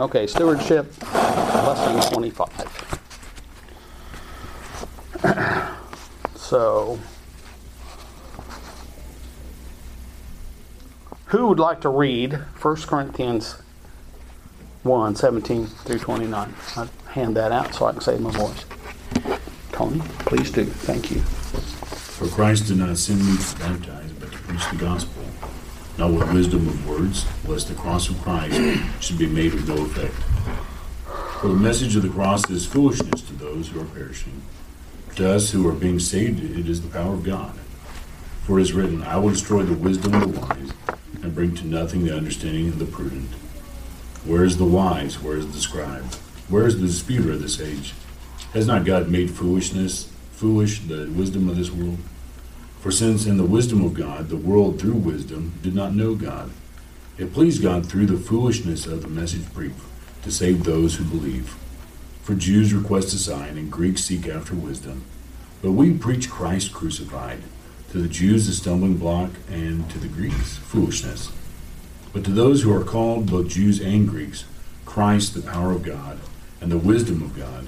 Okay, stewardship, lesson 25. so, who would like to read 1 Corinthians 1 17 through 29? I'll hand that out so I can save my voice. Tony, please do. Thank you. For Christ did not send me to baptize, but to preach the gospel, not with wisdom of words, lest the cross of Christ should be made of no effect. For the message of the cross is foolishness to those who are perishing. To us who are being saved, it is the power of God. For it is written, I will destroy the wisdom of the wise, and bring to nothing the understanding of the prudent. Where is the wise? Where is the scribe? Where is the disputer of this age? Has not God made foolishness foolish the wisdom of this world? For since in the wisdom of God, the world through wisdom did not know God, it pleased God through the foolishness of the message preached to save those who believe. For Jews request a sign, and Greeks seek after wisdom. But we preach Christ crucified, to the Jews a stumbling block, and to the Greeks foolishness. But to those who are called, both Jews and Greeks, Christ the power of God, and the wisdom of God.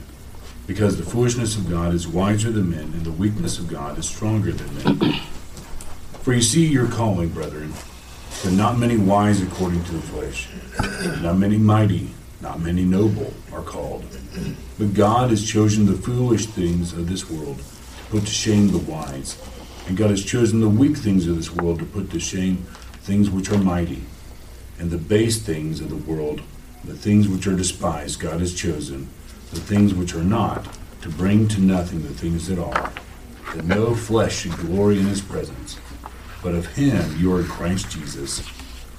Because the foolishness of God is wiser than men, and the weakness of God is stronger than men. For you see your calling, brethren, that not many wise according to the flesh, not many mighty, not many noble are called. But God has chosen the foolish things of this world to put to shame the wise. And God has chosen the weak things of this world to put to shame things which are mighty. And the base things of the world, the things which are despised, God has chosen, the things which are not, to bring to nothing the things that are, that no flesh should glory in his presence. But of him you are Christ Jesus,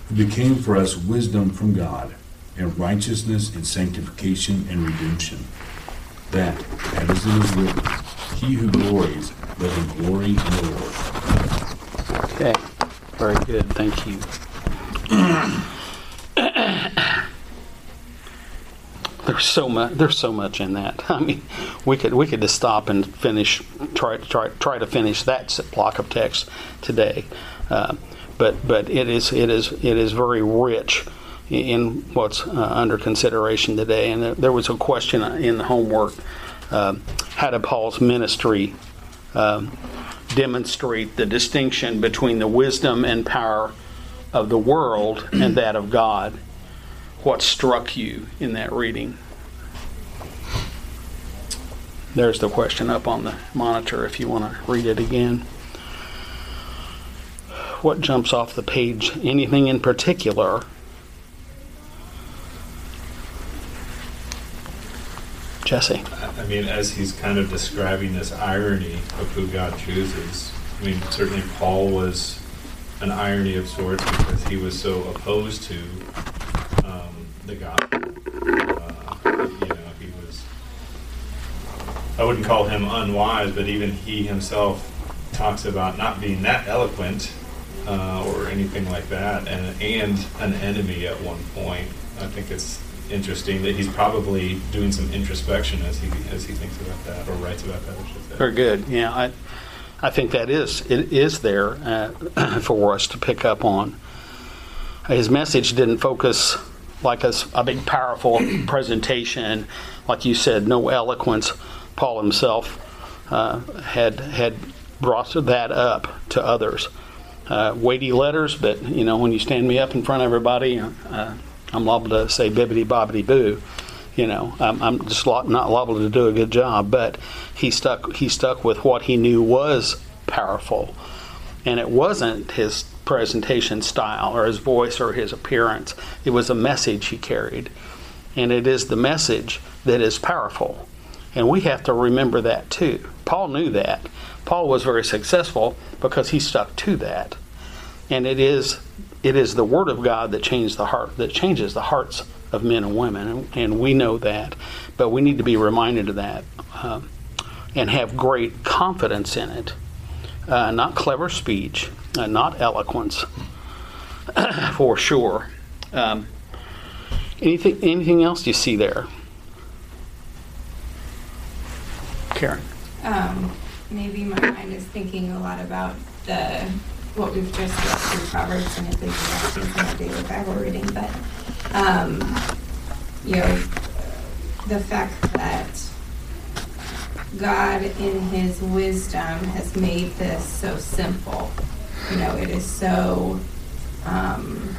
who became for us wisdom from God and righteousness and sanctification and redemption. That, as it is written, he who glories, let him glory in the Lord. Okay, very good. Thank you. There's so much. There's so much in that. I mean, we could we could just stop and finish try try try to finish that block of text today, uh, but but it is it is it is very rich in what's uh, under consideration today. And there was a question in the homework: uh, How did Paul's ministry um, demonstrate the distinction between the wisdom and power of the world and that of God? What struck you in that reading? There's the question up on the monitor if you want to read it again. What jumps off the page? Anything in particular? Jesse. I mean, as he's kind of describing this irony of who God chooses, I mean, certainly Paul was an irony of sorts because he was so opposed to the gospel. Uh, you know, he was, I wouldn't call him unwise, but even he himself talks about not being that eloquent uh, or anything like that, and, and an enemy at one point. I think it's interesting that he's probably doing some introspection as he as he thinks about that or writes about that. I. Very good. Yeah, I I think that is it is there uh, for us to pick up on. His message didn't focus like a, a big powerful presentation, like you said, no eloquence. Paul himself uh, had had brought that up to others. Uh, weighty letters, but you know when you stand me up in front of everybody, uh, I'm liable to say bibbity bobbity boo. You know, I'm, I'm just not liable to do a good job. But he stuck. He stuck with what he knew was powerful, and it wasn't his presentation style or his voice or his appearance. It was a message he carried, and it is the message that is powerful. And we have to remember that too. Paul knew that. Paul was very successful because he stuck to that. And it is it is the word of God that changes the heart that changes the hearts of men and women, and, and we know that. But we need to be reminded of that um, and have great confidence in it. Uh, not clever speech, uh, not eloquence, for sure. Um, anything anything else you see there, Karen? Um, maybe my mind is thinking a lot about the what we've just read through Proverbs and Ecclesiastes in our daily Bible reading, but um, you know, the fact that God, in His wisdom, has made this so simple. You know, it is so um,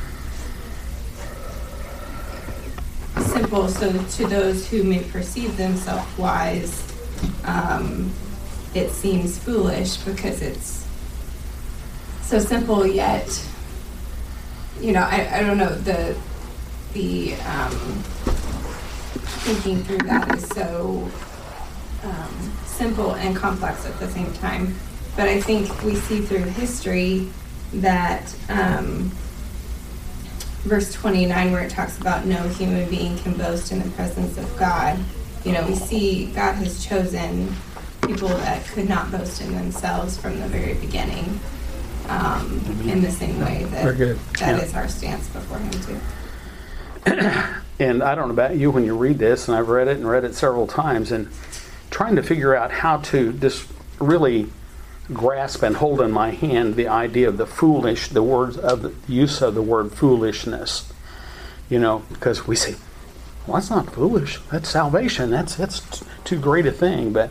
simple. So, to those who may perceive themselves wise, um, it seems foolish because it's so simple yet you know I, I don't know the the um, thinking through that is so um, simple and complex at the same time. But i think we see through history that um, verse 29 where it talks about no human being can boast in the presence of god. You know we see god has chosen people that could not boast in themselves from the very beginning um, in the same way that that Yeah. is our stance before him too. And I don't know about you when you read this, and I've read it and read it several times, and trying to figure out how to just really grasp and hold in my hand the idea of the foolish, the words of the use of the word foolishness. You know, because we say, well, that's not foolish. That's salvation. That's that's too great a thing. But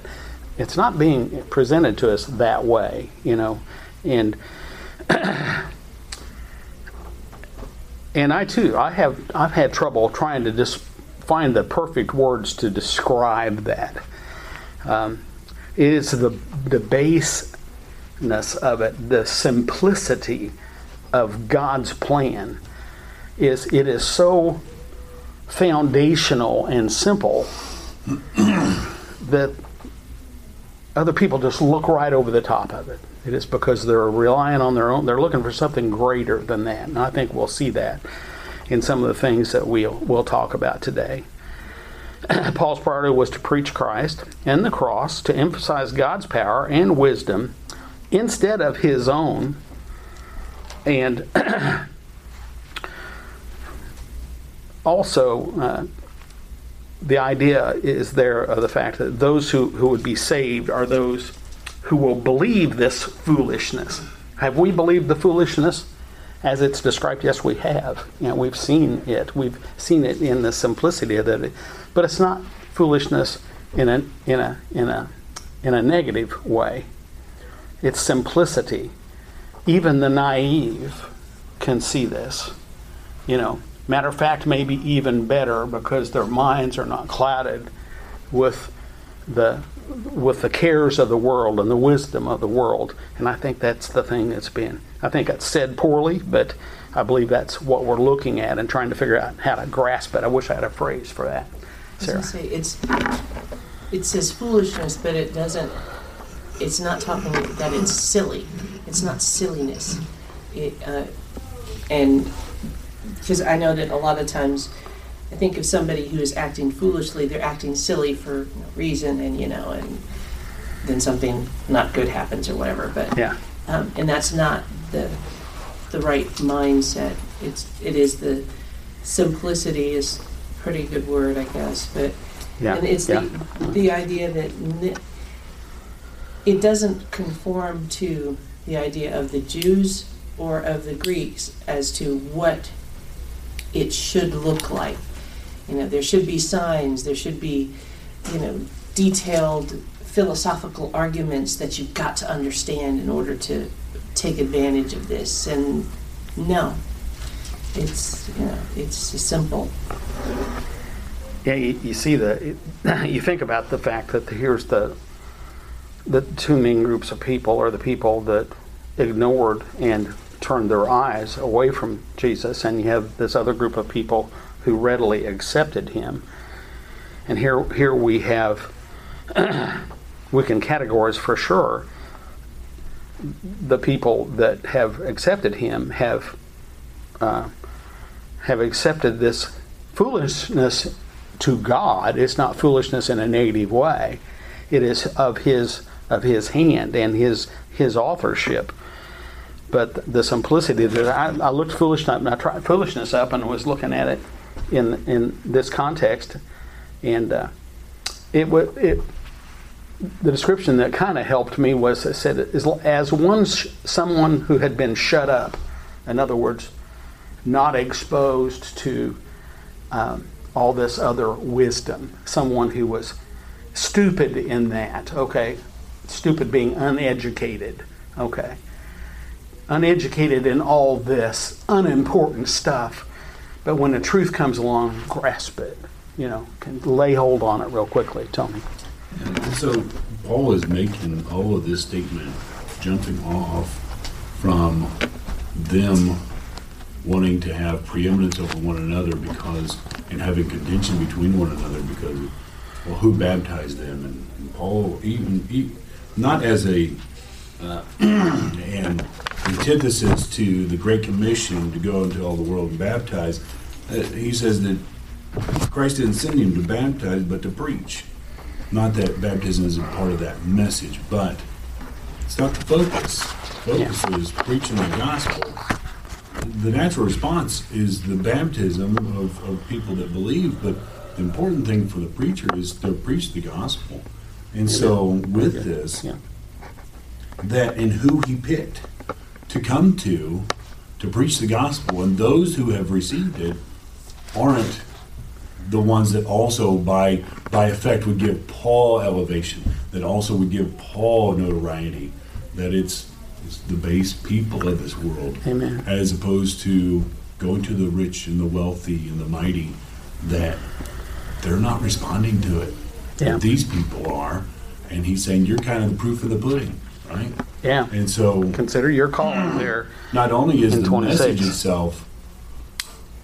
it's not being presented to us that way. You know, and and I too, I have I've had trouble trying to just find the perfect words to describe that. Um, it is the the baseness of it, the simplicity of God's plan. Is it is so foundational and simple that other people just look right over the top of it. It is because they're relying on their own. They're looking for something greater than that, and I think we'll see that in some of the things that we'll we'll talk about today. Paul's priority was to preach Christ and the cross, to emphasize God's power and wisdom instead of his own, and also. Uh, the idea is there of the fact that those who, who would be saved are those who will believe this foolishness. Have we believed the foolishness as it's described? Yes, we have. You know, we've seen it. We've seen it in the simplicity of it. But it's not foolishness in a in a in a in a negative way. It's simplicity. Even the naive can see this. You know, matter of fact, maybe even better because their minds are not clouded with the with the cares of the world and the wisdom of the world. And I think that's the thing that's been. I think it's said poorly, but I believe that's what we're looking at and trying to figure out how to grasp it. I wish I had a phrase for that. Sarah. say, it's, it says foolishness, but it doesn't, it's not talking that it's silly. It's not silliness. It, uh, and, because I know that a lot of times, I think of somebody who is acting foolishly, they're acting silly for no, reason and, you know, and then something not good happens or whatever, but. Yeah. Um, and that's not the, the right mindset. It's, it is the, simplicity is a pretty good word, I guess, but Yeah. and it's yeah. the, the idea that it doesn't conform to the idea of the Jews or of the Greeks as to what it should look like. You know, there should be signs, there should be, you know, detailed philosophical arguments that you've got to understand in order to take advantage of this. And no, it's, you know, it's simple. Yeah, you, you see the, you think about the fact that here's the, the two main groups of people are the people that ignored and turned their eyes away from Jesus, and you have this other group of people who readily accepted him. And here, here we have, we can categorize for sure the people that have accepted him have uh, have accepted this foolishness to God. It's not foolishness in a negative way. It is of his of his hand and his his authorship. But the simplicity that I, I looked foolish up and I tried foolishness up and was looking at it in in this context, and uh, it was it. The description that kind of helped me was it said as, one someone who had been shut up, in other words, not exposed to um, all this other wisdom. Someone who was stupid in that, okay? Stupid being uneducated, okay? Uneducated in all this unimportant stuff, but when the truth comes along, grasp it, you know, can lay hold on it real quickly. Tony. And so Paul is making all of this statement jumping off from them wanting to have preeminence over one another because and having contention between one another because well who baptized them and, and Paul even he, not as a uh, and antithesis to the Great Commission to go into all the world and baptize. Uh, he says that Christ didn't send him to baptize, but to preach. Not that baptism is a part of that message, but it's not the focus. Focus is preaching the gospel. The natural response is the baptism of, of people that believe, but the important thing for the preacher is to preach the gospel. And so, with this, Yeah. That and who he picked to come to to preach the gospel and those who have received it aren't the ones that also by by effect would give Paul elevation that also would give Paul notoriety that it's, it's the base people of this world Amen. as opposed to going to the rich and the wealthy and the mighty that they're not responding to it Yeah. these people are and he's saying you're kind of the proof of the pudding right Yeah. and so Consider your calling there. not only is In the 26. message itself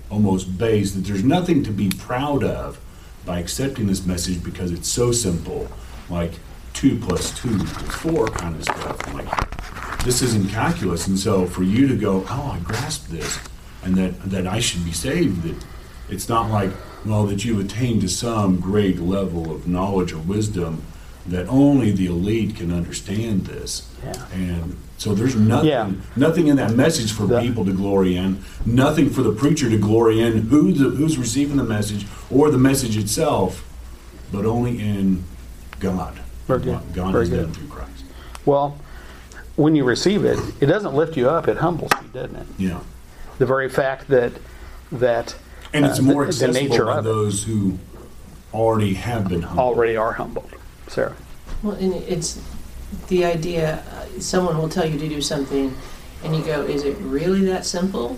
almost based that there's nothing to be proud of by accepting this message because it's so simple, like two plus two equals four kind of stuff. I'm like this isn't calculus, and so for you to go, oh, I grasp this, and that that I should be saved. That it's not like well that you've attained to some great level of knowledge or wisdom that only the elite can understand this. Yeah. And so there's nothing, Yeah. nothing in that message for The- people to glory in, nothing for the preacher to glory in, who the, who's receiving the message or the message itself, but only in God. Very good. God Very has good. through Christ. Well, when you receive it, it doesn't lift you up, it humbles you, doesn't it? Yeah. The very fact that, that. And it's uh, more the- the accessible nature by of those who already have been humbled. Already are humbled. Sarah. Well, and it's the idea, uh, someone will tell you to do something, and you go, is it really that simple?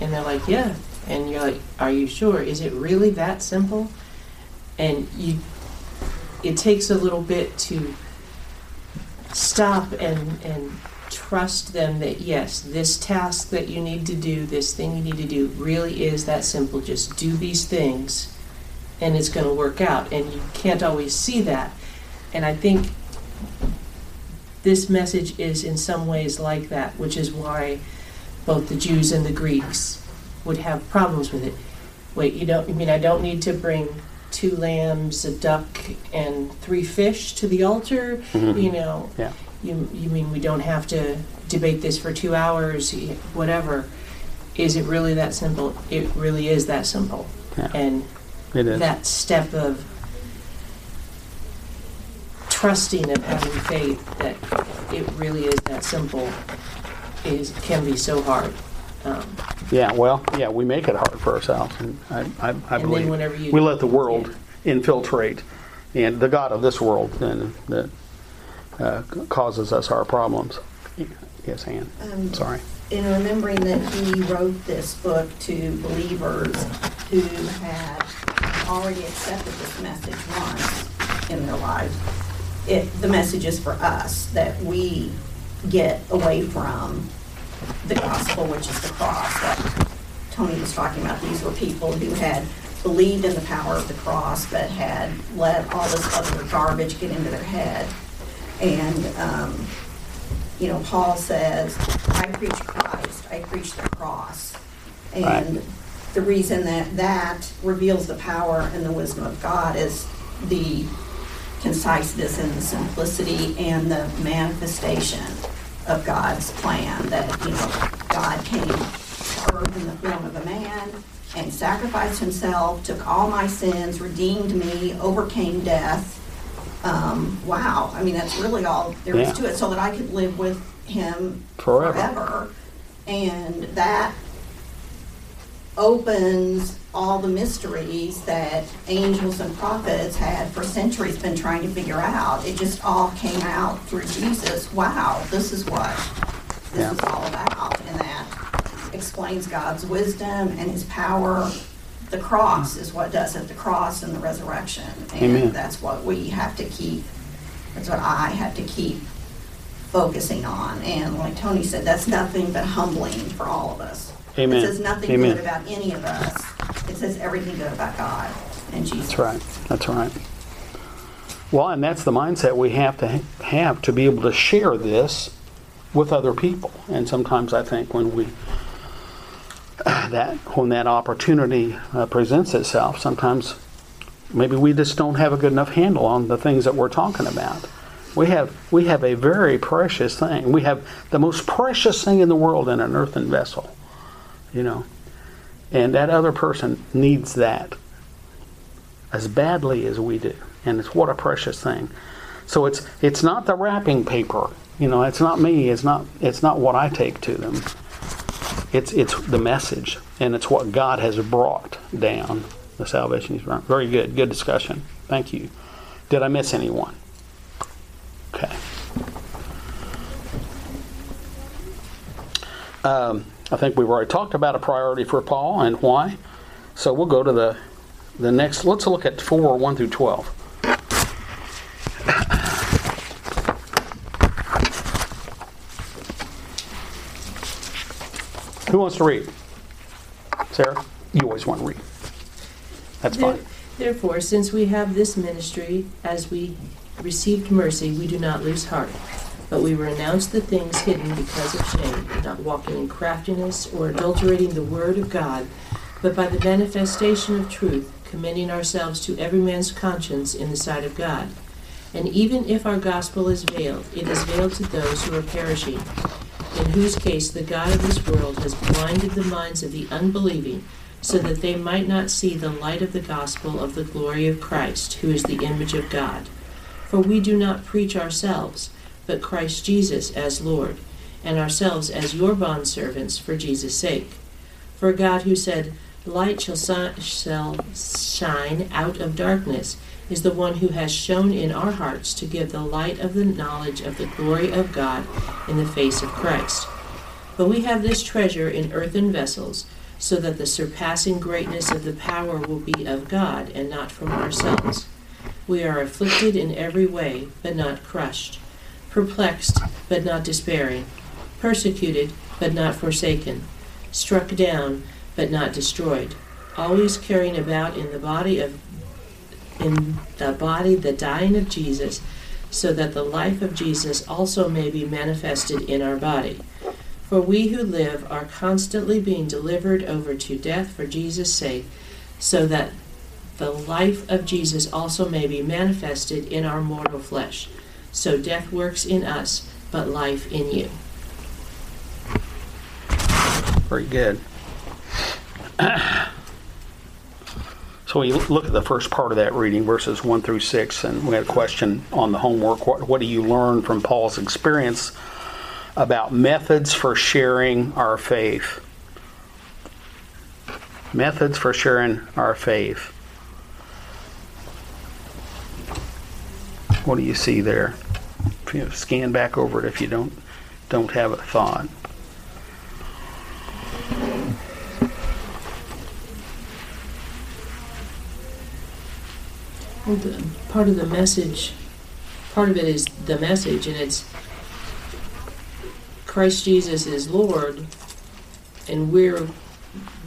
And they're like, yeah. And you're like, are you sure? Is it really that simple? And you, it takes a little bit to stop and, and trust them that, yes, this task that you need to do, this thing you need to do, really is that simple. Just do these things, and it's going to work out. And you can't always see that. And I think this message is in some ways like that, which is why both the Jews and the Greeks would have problems with it. Wait, you don't, you mean I don't need to bring two lambs, a duck, and three fish to the altar? Mm-hmm. You know? Yeah. You, you mean we don't have to debate this for two hours, whatever? Is it really that simple? It really is that simple. Yeah. And It is. that step of trusting and having faith that it really is that simple is can be so hard. Um, Yeah, well, yeah, we make it hard for ourselves, and I, I, I and then believe whenever you we let the world infiltrate, and the God of this world, then that uh, causes us our problems. Yes, Ann. Um, Sorry. in remembering that he wrote this book to believers who had already accepted this message once in their life. It, the message is for us, that we get away from the gospel, which is the cross that Tony was talking about. These were people who had believed in the power of the cross, but had let all this other garbage get into their head. And, um, you know, Paul says, I preach Christ, I preach the cross. And the reason that that reveals the power and the wisdom of God is the conciseness and the simplicity and the manifestation of God's plan, that, you know, God came to earth in the form of a man and sacrificed himself, took all my sins, redeemed me, overcame death. Um, wow, I mean, that's really all there is Yeah. to it, so that I could live with him Forever. forever. And that opens all the mysteries that angels and prophets had for centuries been trying to figure out. It just all came out through Jesus. Wow, this is what this Yeah. is all about, and that explains God's wisdom and His power. The cross is what does it. The cross and the resurrection, and Amen. that's what we have to keep. That's what I have to keep focusing on. And like Tony said, that's nothing but humbling for all of us. Amen. It says nothing Amen. good about any of us. Says everything good about God and Jesus. That's right. That's right. Well, and that's the mindset we have to have to be able to share this with other people. And sometimes I think when we that when that opportunity uh, presents itself, sometimes maybe we just don't have a good enough handle on the things that we're talking about. We have we have a very precious thing. We have the most precious thing in the world in an earthen vessel. You know. And that other person needs that as badly as we do. And it's what a precious thing. So it's it's not the wrapping paper. You know, it's not me. It's not it's not what I take to them. It's it's the message and it's what God has brought down. The salvation he's brought. Very good. Good discussion. Thank you. Did I miss anyone? Okay. Um, I think we've already talked about a priority for Paul and why. So we'll go to the the next. Let's look at four one through twelve. Who wants to read? Sarah, you always want to read. That's fine. Therefore, since we have this ministry, as we received mercy, we do not lose heart. But we renounce the things hidden because of shame, not walking in craftiness or adulterating the word of God, but by the manifestation of truth, commending ourselves to every man's conscience in the sight of God. And even if our gospel is veiled, it is veiled to those who are perishing, in whose case the God of this world has blinded the minds of the unbelieving, so that they might not see the light of the gospel of the glory of Christ, who is the image of God. For we do not preach ourselves, but Christ Jesus as Lord, and ourselves as your bondservants for Jesus' sake. For God, who said, Light shall, si- shall shine out of darkness, is the one who has shone in our hearts to give the light of the knowledge of the glory of God in the face of Christ. But we have this treasure in earthen vessels, so that the surpassing greatness of the power will be of God and not from ourselves. We are afflicted in every way, but not crushed, perplexed, but not despairing, persecuted, but not forsaken, struck down, but not destroyed, always carrying about in the body of in the body the dying of Jesus, so that the life of Jesus also may be manifested in our body. For we who live are constantly being delivered over to death for Jesus' sake, so that the life of Jesus also may be manifested in our mortal flesh. So death works in us, but life in you. Very good. So we look at the first part of that reading, verses 1 through 6, and we had a question on the homework. What, what do you learn from Paul's experience about methods for sharing our faith? Methods for sharing our faith. What do you see there? You scan back over it if you don't don't have a thought. Well, the, part of the message, part of it is the message, and it's Christ Jesus is Lord, and we're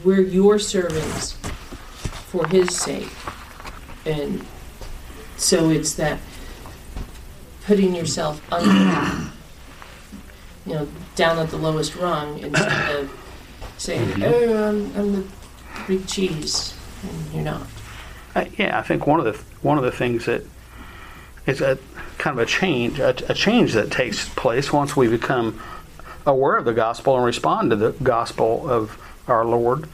we're your servants for His sake, and so it's that putting yourself under, you know, down at the lowest rung instead of saying, "Oh, I'm, I'm the big cheese," and you're not. Uh, yeah, I think one of the one of the things that is a kind of a change, a, a change that takes place once we become aware of the gospel and respond to the gospel of our Lord.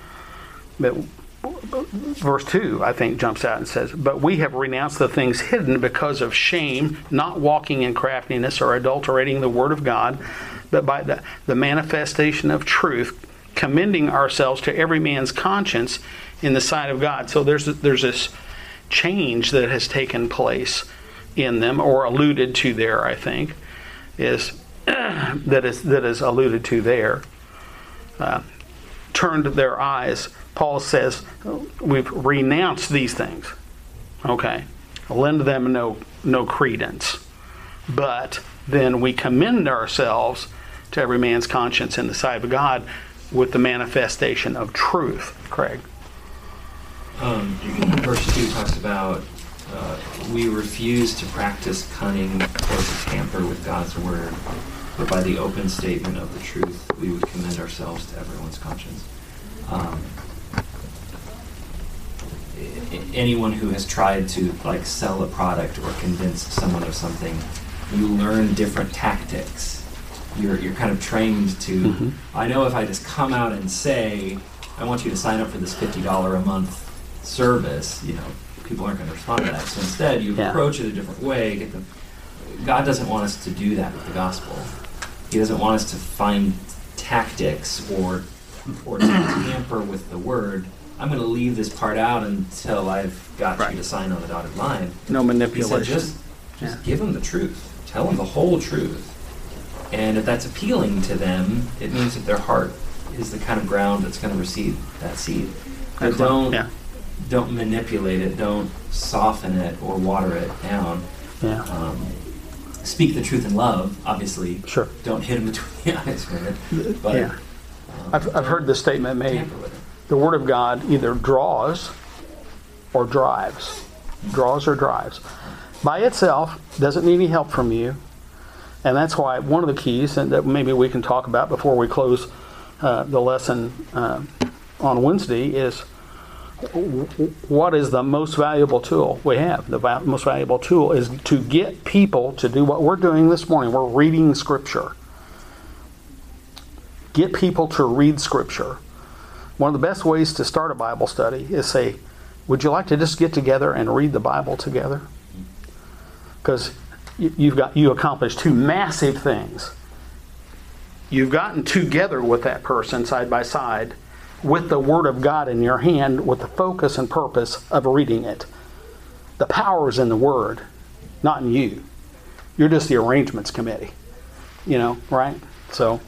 Verse two, I think, jumps out and says, "But we have renounced the things hidden because of shame, not walking in craftiness or adulterating the word of God, but by the, the manifestation of truth." commending ourselves to every man's conscience in the sight of God. So there's there's this change that has taken place in them, or alluded to there. I think is that is that is alluded to there. Uh, turned their eyes. Paul says, "We've renounced these things." Okay, lend them no no credence, but then we commend ourselves to every man's conscience in the sight of God with the manifestation of truth. Craig. Um, verse 2 talks about uh, we refuse to practice cunning or to tamper with God's word, but by the open statement of the truth, we would commend ourselves to everyone's conscience. Um, anyone who has tried to like sell a product or convince someone of something, you learn different tactics. You're, you're kind of trained to. Mm-hmm. I know if I just come out and say, I want you to sign up for this fifty dollar a month service, you know, people aren't going to respond to that. So instead, you Yeah. approach it a different way. Get them. God doesn't want us to do that with the gospel. He doesn't want us to find tactics or or to tamper with the word. I'm going to leave this part out until I've got Right. you to sign on the dotted line. No manipulation. He said, just, just Yeah. give them the truth. Tell them the whole truth. And if that's appealing to them, it means that their heart is the kind of ground that's going to receive that seed. But don't Yeah. don't manipulate it. Don't soften it or water it down. Yeah. Um, speak the truth in love. Obviously, Sure. don't hit them between the eyes with it. But Yeah. um, I've, I've heard the statement made tamper with it. the Word of God either draws or drives. Draws or drives. By itself, doesn't need any help from you. And that's why one of the keys, and that maybe we can talk about before we close uh, the lesson uh, on Wednesday, is what is the most valuable tool we have? The va- most valuable tool is to get people to do what we're doing this morning. We're reading Scripture. Get people to read Scripture. One of the best ways to start a Bible study is say, Would you like to just get together and read the Bible together? Because you've got you accomplished two massive things. You've gotten together with that person side by side with the Word of God in your hand with the focus and purpose of reading it. The power is in the Word, not in you. You're just the arrangements committee. You know, right? So,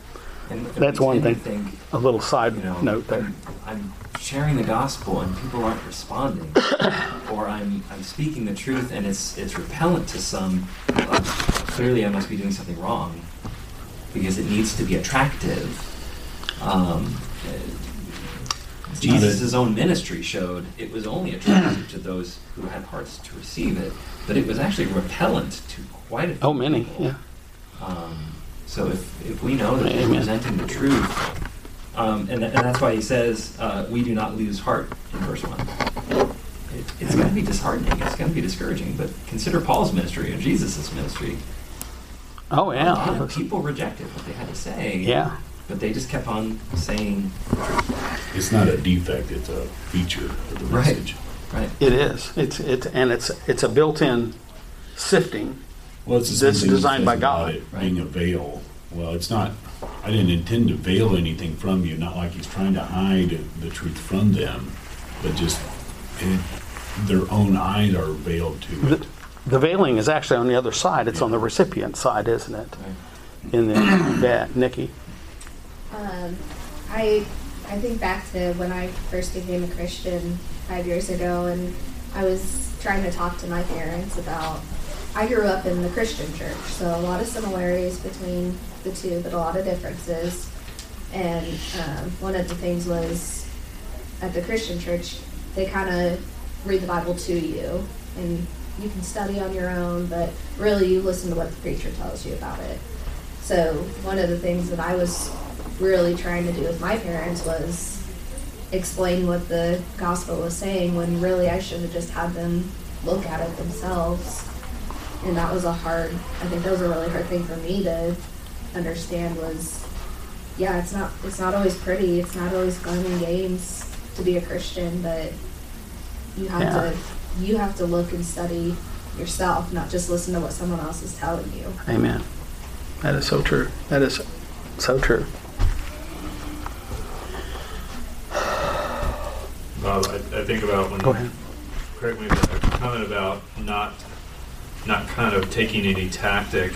And That's one thing. Think, a little side you know, note there. I'm, I'm sharing the gospel and people aren't responding, or I'm I'm speaking the truth and it's it's repellent to some. Well, clearly, I must be doing something wrong because it needs to be attractive. Um, Jesus' own ministry showed it was only attractive to those who had hearts to receive it, but it was actually repellent to quite a few Oh, many, people. yeah. Um, so if, if we know that we're presenting the truth, um, and, tha- and that's why he says uh, we do not lose heart in verse one. It, it's going to be disheartening. It's going to be discouraging. But consider Paul's ministry and Jesus' ministry. Oh, yeah. A lot of people rejected what they had to say. Yeah. But they just kept on saying, It's not a defect, it's a feature of the Right. message. right, It is. It's it's and it's it's a built-in sifting. Well, it's the same That's thing he designed says by about God, it right? being a veil. Well, it's not. I didn't intend to veil anything from you. Not like he's trying to hide the truth from them, but just it, their own eyes are veiled to The, it. the veiling is actually on the other side. It's on the recipient side, isn't it? right. In the that Nikki. Um, I I think back to when I first became a Christian five years ago, and I was trying to talk to my parents about. I grew up in the Christian church, so a lot of similarities between the two, but a lot of differences. And um, one of the things was at the Christian church, they kind of read the Bible to you, and you can study on your own, but really you listen to what the preacher tells you about it. So one of the things that I was really trying to do with my parents was explain what the gospel was saying when really I should have just had them look at it themselves. And that was a hard I think that was a really hard thing for me to understand was yeah, it's not it's not always pretty, it's not always fun and games to be a Christian, but you have Yeah. to you have to look and study yourself, not just listen to what someone else is telling you. Amen. That is so true. That is so true. Think about when Go ahead. Craig made a comment about not not kind of taking any tactic.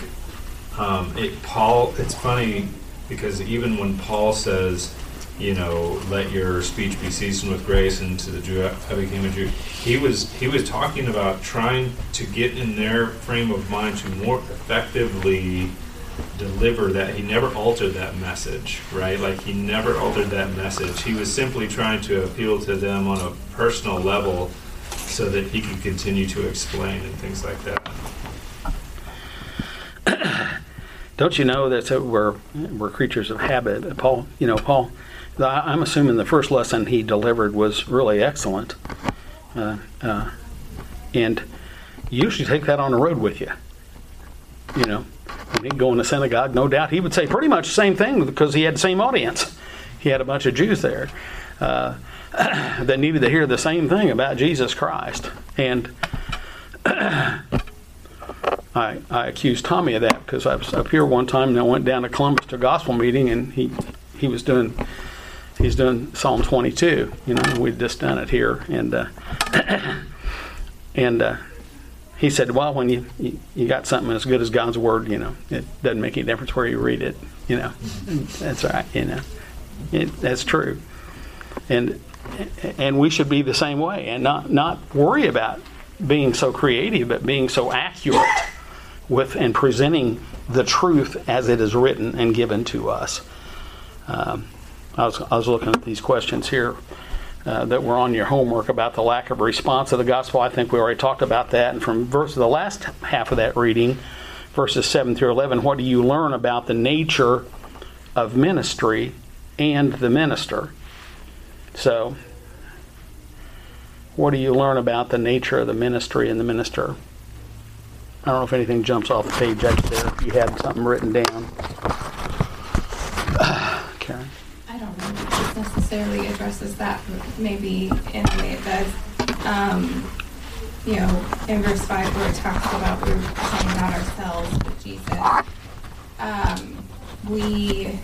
Um, it Paul, it's funny because even when Paul says, you know, let your speech be seasoned with grace, and to the Jew I became a Jew, he was he was talking about trying to get in their frame of mind to more effectively deliver that he never altered that message right like he never altered that message he was simply trying to appeal to them on a personal level so that he could continue to explain and things like that Don't you know that we're we're creatures of habit? Paul, you know, Paul. I'm assuming the first lesson he delivered was really excellent, uh, uh, and you should take that on the road with you. You know, when he'd go in the synagogue, no doubt he would say pretty much the same thing because he had the same audience. He had a bunch of Jews there uh, that needed to hear the same thing about Jesus Christ, and I, I accused Tommy of that because I was up here one time and I went down to Columbus to a gospel meeting and he he was doing he's doing Psalm 22. You know, we'd just done it here and uh, and uh, he said, "Well, when you, you you got something as good as God's word, you know, it doesn't make any difference where you read it. You know, that's right. You know, it, that's true, and and we should be the same way and not not worry about being so creative, but being so accurate with and presenting the truth as it is written and given to us. Um, I was I was looking at these questions here. Uh, that were on your homework about the lack of response of the gospel. I think we already talked about that. And from verse the last half of that reading, verses seven through eleven, what do you learn about the nature of ministry and the minister? So, what do you learn about the nature of the ministry and the minister? I don't know if anything jumps off the page up there. If you had something written down, Karen. I don't know if this necessarily addresses that, but maybe in a way it does. Um, you know, in verse five where it talks about we're saying about ourselves with Jesus. Um, we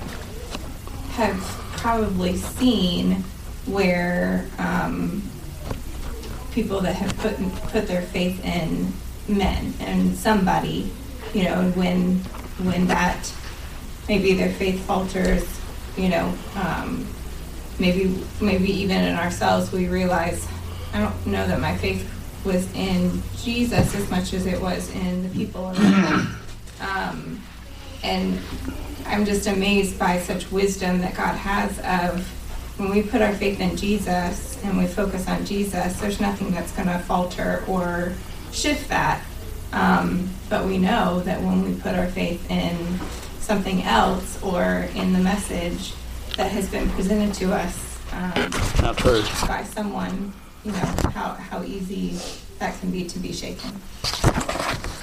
have probably seen where, um, people that have put, put their faith in men and somebody, you know, when, when that, maybe their faith falters, you know, um, maybe, maybe even in ourselves, we realize, I don't know that my faith was in Jesus as much as it was in the people around. Um, and I'm just amazed by such wisdom that God has of when we put our faith in Jesus and we focus on Jesus, there's nothing that's going to falter or shift that. Um, but we know that when we put our faith in something else or in the message that has been presented to us um, Not true. by someone, you know, how, how easy that can be to be shaken.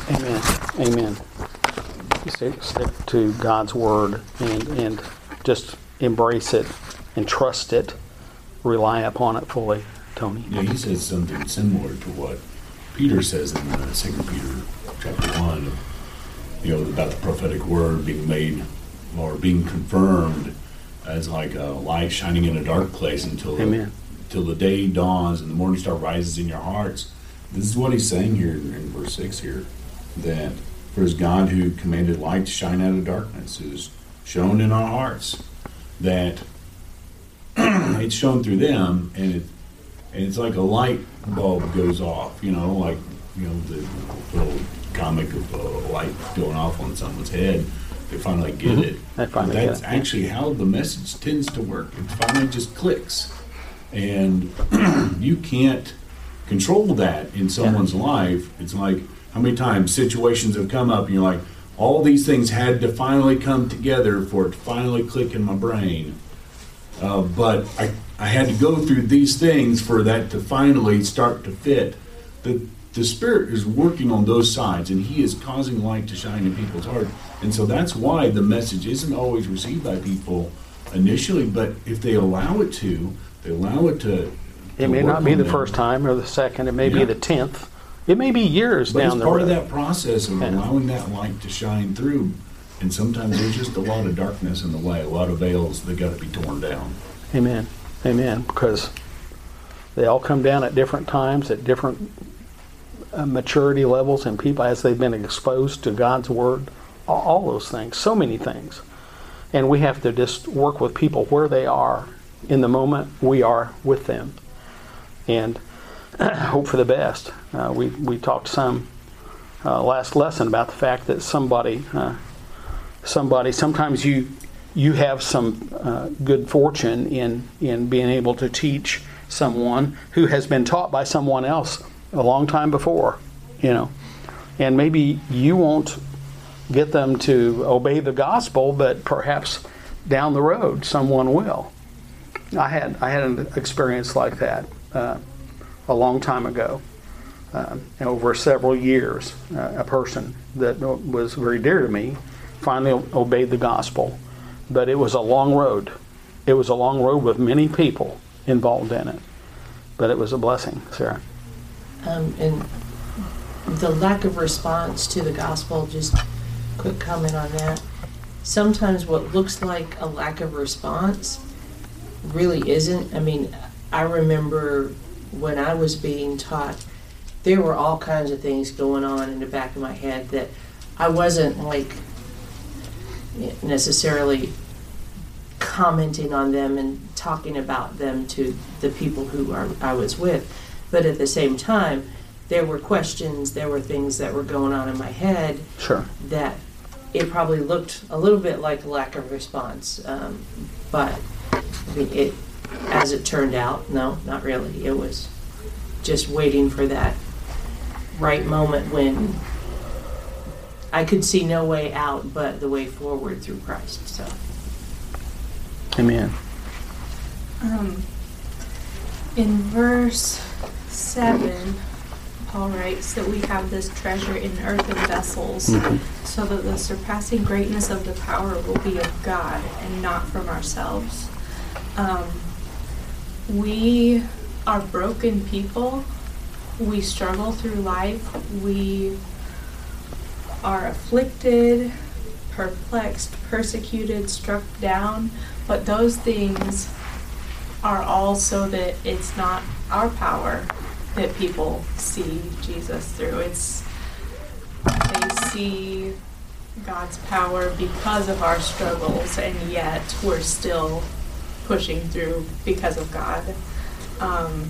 Amen. Amen. Stick, stick to God's word and, and just embrace it and trust it. Rely upon it fully, Tony. Yeah, he says something similar to what Peter says in uh, Second Peter chapter one. You know about the prophetic word being made or being confirmed as like a light shining in a dark place until Amen. till the day dawns and the morning star rises in your hearts. This is what he's saying here in, verse six here that for as God who commanded light to shine out of darkness is shown in our hearts that it's shown through them and it and it's like a light bulb goes off, you know, like you know the little comic of a light going off on someone's head. Finally get Mhm. it. Finally get That's it. actually how the message tends to work. It finally just clicks, and you can't control that in someone's life. It's like how many times situations have come up, and you're like, all these things had to finally come together for it to finally click in my brain. Uh, but I, I had to go through these things for that to finally start to fit. The, the Spirit is working on those sides, and He is causing light to shine in people's heart. And so that's why the message isn't always received by people initially, but if they allow it to, they allow it to. It to may not be the them. first time or the second. It may be the tenth. It may be years But down it's the part road. of that process of Yeah. allowing that light to shine through. And sometimes there's just a lot of darkness in the way, a lot of veils that got to be torn down. Amen. Amen. Because They all come down at different times, at different maturity levels, and people as they've been exposed to God's Word, all, all those things, so many things. And we have to just work with people where they are in the moment we are with them. And hope for the best. Uh, we, we talked some uh, last lesson about the fact that somebody, uh, somebody, sometimes you, you have some uh, good fortune in, in being able to teach someone who has been taught by someone else a long time before, you know. And maybe you won't get them to obey the gospel, but perhaps down the road someone will. I had I had an experience like that uh, a long time ago, uh, over several years. Uh, a person that was very dear to me finally obeyed the gospel, but it was a long road. It was a long road with many people involved in it, but it was a blessing, Sarah. Um, and the lack of response to the gospel, just quick comment on that. Sometimes what looks like a lack of response really isn't. I mean, I remember when I was being taught, there were all kinds of things going on in the back of my head that I wasn't like necessarily commenting on them and talking about them to the people who are, I was with. But at the same time, there were questions, there were things that were going on in my head Sure. that it probably looked a little bit like a lack of response. Um, but I mean, it, as it turned out, no, not really. It was just waiting for that right moment when I could see no way out but the way forward through Christ. So. Amen. Um, in verse 7, Paul writes that we have this treasure in earthen vessels, Mhm. so that the surpassing greatness of the power will be of God and not from ourselves. Um, we are broken people. We struggle through life. We are afflicted, perplexed, persecuted, struck down. But those things are all so that it's not our power that people see Jesus through. It's they see God's power because of our struggles, and yet we're still pushing through because of God. Um,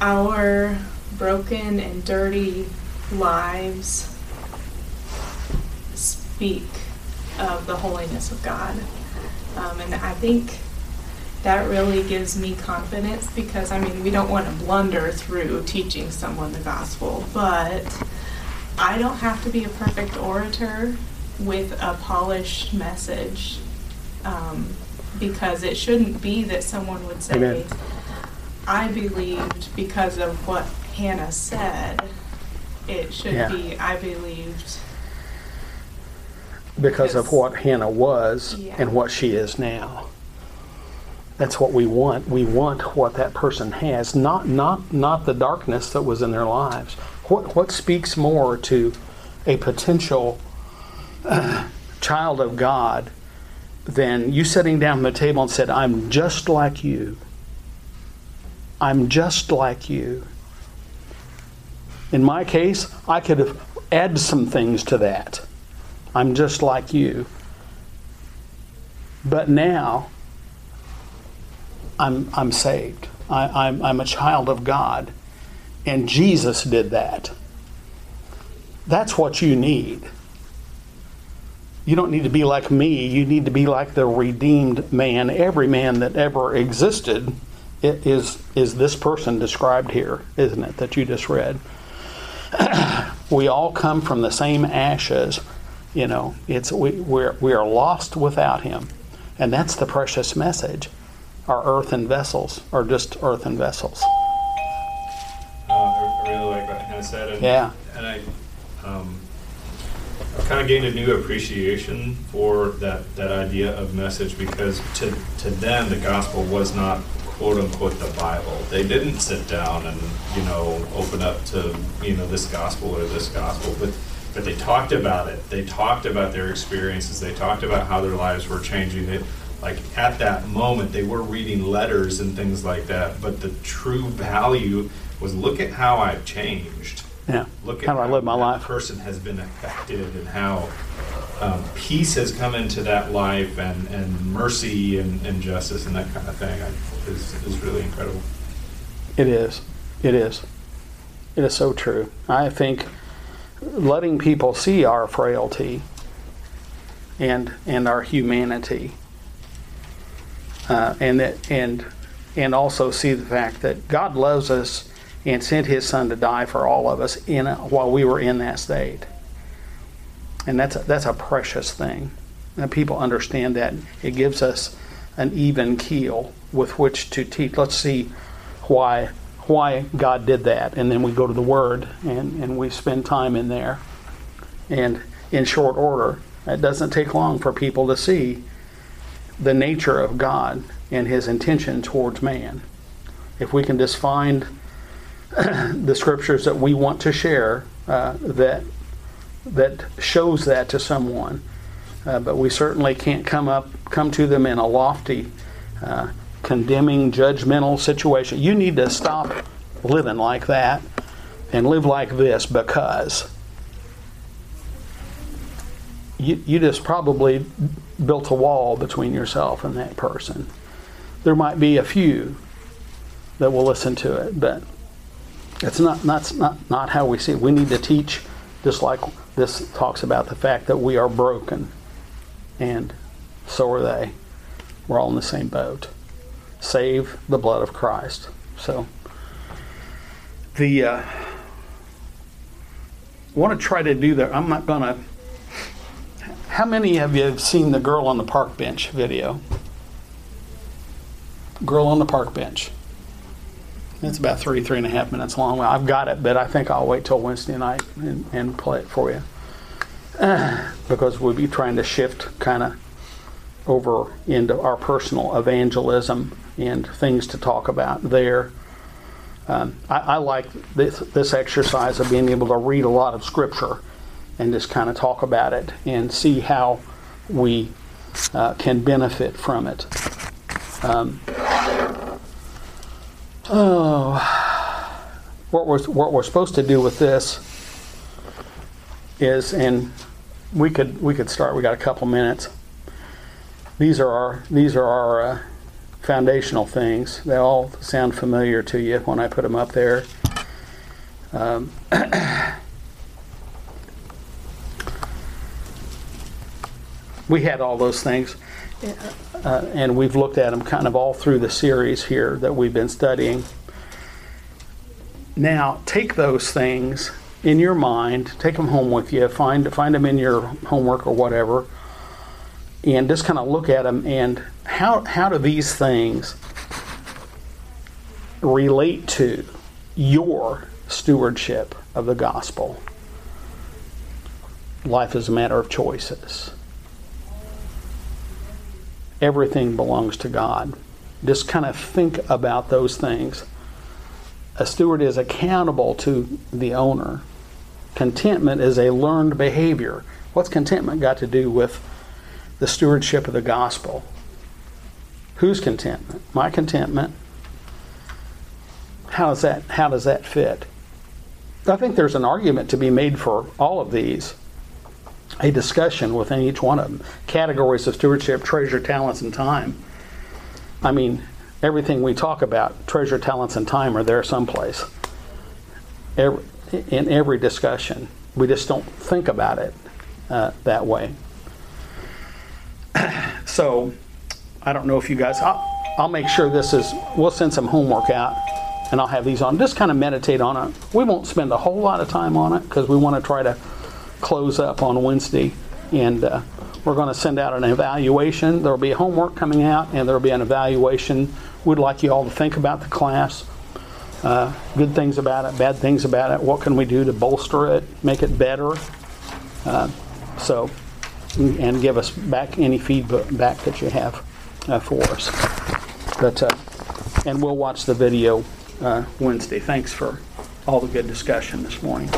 our broken and dirty lives speak of the holiness of God. Um, and I think that really gives me confidence because, I mean, we don't want to blunder through teaching someone the gospel, but I don't have to be a perfect orator with a polished message um, because it shouldn't be that someone would say, Amen. I believed because of what Hannah said. It should Yeah. be, I believed because of what Hannah was Yeah. and what she is now. That's what we want. We want what that person has, not not not the darkness that was in their lives. What what speaks more to a potential uh, child of God than you sitting down at the table and said, "I'm just like you. I'm just like you." In my case, I could have added some things to that. I'm just like you. But now, I'm, I'm saved. I, I'm, I'm a child of God. And Jesus did that. That's what you need. You don't need to be like me. You need to be like the redeemed man. Every man that ever existed is, is this person described here, isn't it, that you just read? we all come from the same ashes. You know, it's we we're, we are lost without Him, and that's the precious message. Our earthen vessels are just earthen vessels. Uh, I I really like what Hannah said, and, Yeah. and I, um, I've kind of gained a new appreciation for that, that idea of message because to, to them, the gospel was not quote unquote the Bible. They didn't sit down and, you know, open up to, you know, this gospel or this gospel, but, but they talked about it. They talked about their experiences. They talked about how their lives were changing. They, like at that moment, they were reading letters and things like that, but the true value was look at how I've changed. Yeah. Look at How do I live my that life? person has been affected and how um, peace has come into that life and, and mercy and, and justice and that kind of thing I, is, is really incredible. It is. It is. It is so true. I think letting people see our frailty and and our humanity, uh, and that and and also see the fact that God loves us and sent His Son to die for all of us in a, while we were in that state, and that's a, that's a precious thing. And people understand that it gives us an even keel with which to teach. Let's see why why God did that, and then we go to the Word and and we spend time in there, and in short order. It doesn't take long for people to see the nature of God and His intention towards man. If we can just find the scriptures that we want to share uh, that that shows that to someone, uh, but we certainly can't come up come to them in a lofty, uh, condemning, judgmental situation. You need to stop living like that and live like this because you, you just probably built a wall between yourself and that person. There might be a few that will listen to it, but it's not that's not, not how we see it. We need to teach just like this talks about the fact that we are broken and so are they. We're all in the same boat. Save the blood of Christ. So the uh, I want to try to do that. I'm not gonna how many of you have seen the girl on the park bench video? Girl on the park bench. It's about three, three and a half minutes long. Well, I've got it, but I think I'll wait till Wednesday night and, and play it for you. because we'll be trying to shift kind of over into our personal evangelism and things to talk about there. Um, I, I like this, this exercise of being able to read a lot of scripture and just kind of talk about it and see how we uh, can benefit from it. Um, oh, what we're, what we're supposed to do with this is, and we could we could start. We got a couple minutes. These are our these are our uh, foundational things. They all sound familiar to you when I put them up there. Um, we had all those things, uh, and we've looked at them kind of all through the series here that we've been studying. Now, take those things in your mind, take them home with you, find find them in your homework or whatever, and just kind of look at them and how how do these things relate to your stewardship of the gospel? Life is a matter of choices everything belongs to God. Just kind of think about those things. A steward is accountable to the owner. Contentment is a learned behavior. What's contentment got to do with the stewardship of the gospel? Whose contentment? My contentment. How does that how does that fit? I think there's an argument to be made for all of these a discussion within each one of them. Categories of stewardship, treasure, talents, and time. I mean, everything we talk about, treasure, talents, and time are there someplace. Every, in every discussion. We just don't think about it uh, that way. so, I don't know if you guys, I'll, I'll make sure this is, we'll send some homework out and I'll have these on. Just kind of meditate on it. We won't spend a whole lot of time on it because we want to try to close up on Wednesday, and uh, we're going to send out an evaluation. There will be homework coming out, and there will be an evaluation. We'd like you all to think about the class, uh, good things about it, bad things about it. What can we do to bolster it, make it better? Uh, so, and give us back any feedback that you have uh, for us. But uh, and we'll watch the video uh, Wednesday. Thanks for all the good discussion this morning.